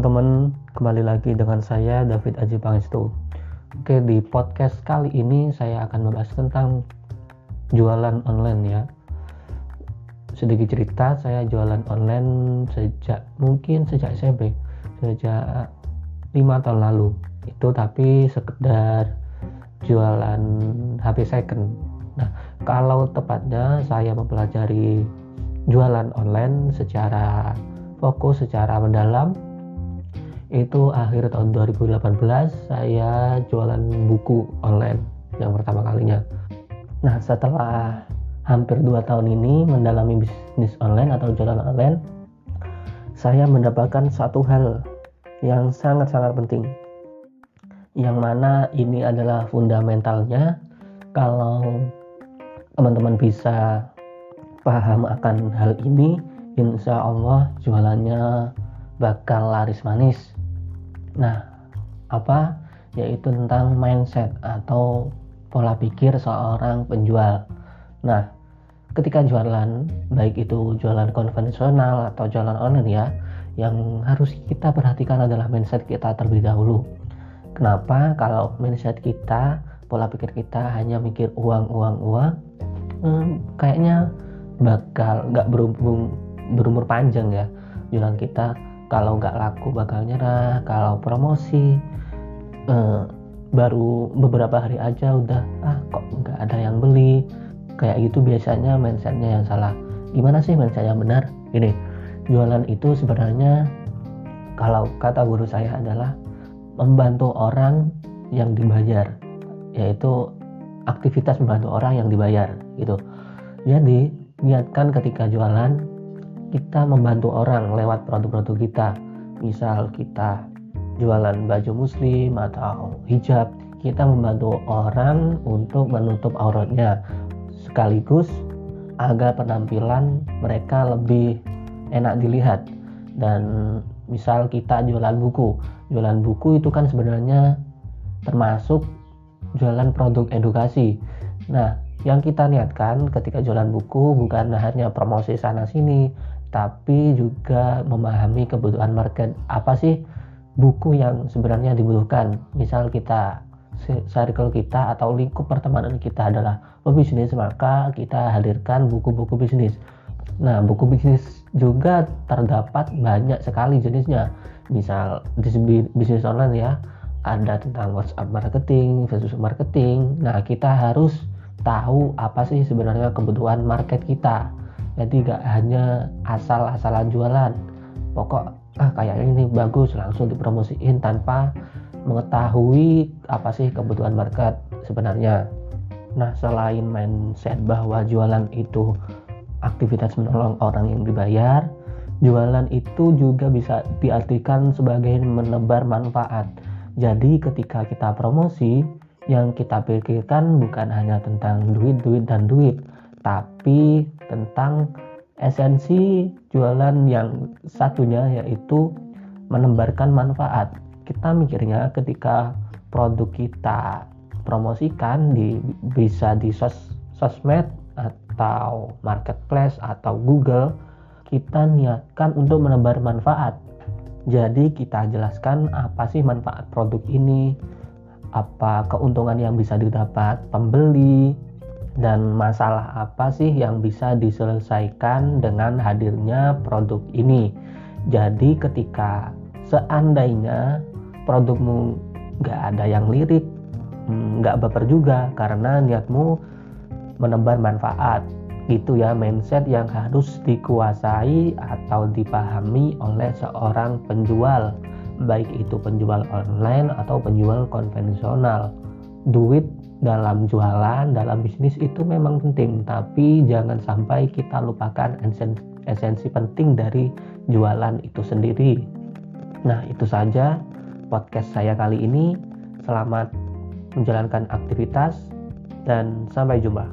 teman-teman, kembali lagi dengan saya David Aji Pangestu. Oke, di podcast kali ini saya akan membahas tentang jualan online ya. Sedikit cerita, saya jualan online sejak mungkin sejak SMP, sejak lima tahun lalu. Itu tapi sekedar jualan HP second. Nah, kalau tepatnya saya mempelajari jualan online secara fokus secara mendalam itu akhir tahun 2018 saya jualan buku online yang pertama kalinya. Nah setelah hampir dua tahun ini mendalami bisnis online atau jualan online saya mendapatkan satu hal yang sangat-sangat penting. Yang mana ini adalah fundamentalnya. Kalau teman-teman bisa paham akan hal ini insya Allah jualannya bakal laris manis nah apa? Yaitu tentang mindset atau pola pikir seorang penjual. Nah ketika jualan baik itu jualan konvensional atau jualan online ya yang harus kita perhatikan adalah mindset kita terlebih dahulu. Kenapa? Kalau mindset kita pola pikir kita hanya mikir uang uang uang hmm, kayaknya bakal nggak berhubung berumur panjang ya jualan kita kalau nggak laku bakal nyerah kalau promosi eh, baru beberapa hari aja udah ah kok nggak ada yang beli? Kayak gitu biasanya mindsetnya yang salah. Gimana sih mindset yang benar? Ini jualan itu sebenarnya kalau kata guru saya adalah membantu orang yang dibayar yaitu aktivitas membantu orang yang dibayar gitu. Jadi niatkan ketika jualan kita membantu orang lewat produk-produk kita. Misal kita jualan baju muslim atau hijab kita membantu orang untuk menutup auratnya. Sekaligus agar penampilan mereka lebih enak dilihat. Dan misal kita jualan buku. Jualan buku itu kan sebenarnya termasuk jualan produk edukasi. Nah yang kita niatkan ketika jualan buku bukan hanya promosi sana sini tapi juga memahami kebutuhan market. Apa sih buku yang sebenarnya dibutuhkan? Misal kita circle kita atau lingkup pertemanan kita adalah pebisnis maka kita hadirkan buku-buku bisnis. Nah buku bisnis juga terdapat banyak sekali jenisnya. Misal bisnis online ya ada tentang WhatsApp marketing, Facebook marketing. Nah, kita harus tahu apa sih sebenarnya kebutuhan market kita jadi gak hanya asal-asalan jualan. Pokok ah kayaknya ini bagus langsung dipromosiin tanpa mengetahui apa sih kebutuhan market sebenarnya. Nah selain mindset bahwa jualan itu aktivitas menolong orang yang dibayar jualan itu juga bisa diartikan sebagai menebar manfaat. Jadi ketika kita promosi yang kita pikirkan bukan hanya tentang duit duit dan duit tapi tentang esensi jualan yang satunya yaitu menebarkan manfaat. Kita mikirnya ketika produk kita promosikan di bisa di sos, sosmed atau marketplace atau Google, kita niatkan untuk menebar manfaat. Jadi kita jelaskan apa sih manfaat produk ini, apa keuntungan yang bisa didapat pembeli, dan masalah apa sih yang bisa diselesaikan dengan hadirnya produk ini. Jadi ketika seandainya produkmu nggak ada yang lirik, hmm, nggak baper juga karena niatmu menebar manfaat. Itu ya mindset yang harus dikuasai atau dipahami oleh seorang penjual, baik itu penjual online atau penjual konvensional. Duit dalam jualan, dalam bisnis itu memang penting, tapi jangan sampai kita lupakan esensi, penting dari jualan itu sendiri. Nah, itu saja podcast saya kali ini. Selamat menjalankan aktivitas dan sampai jumpa.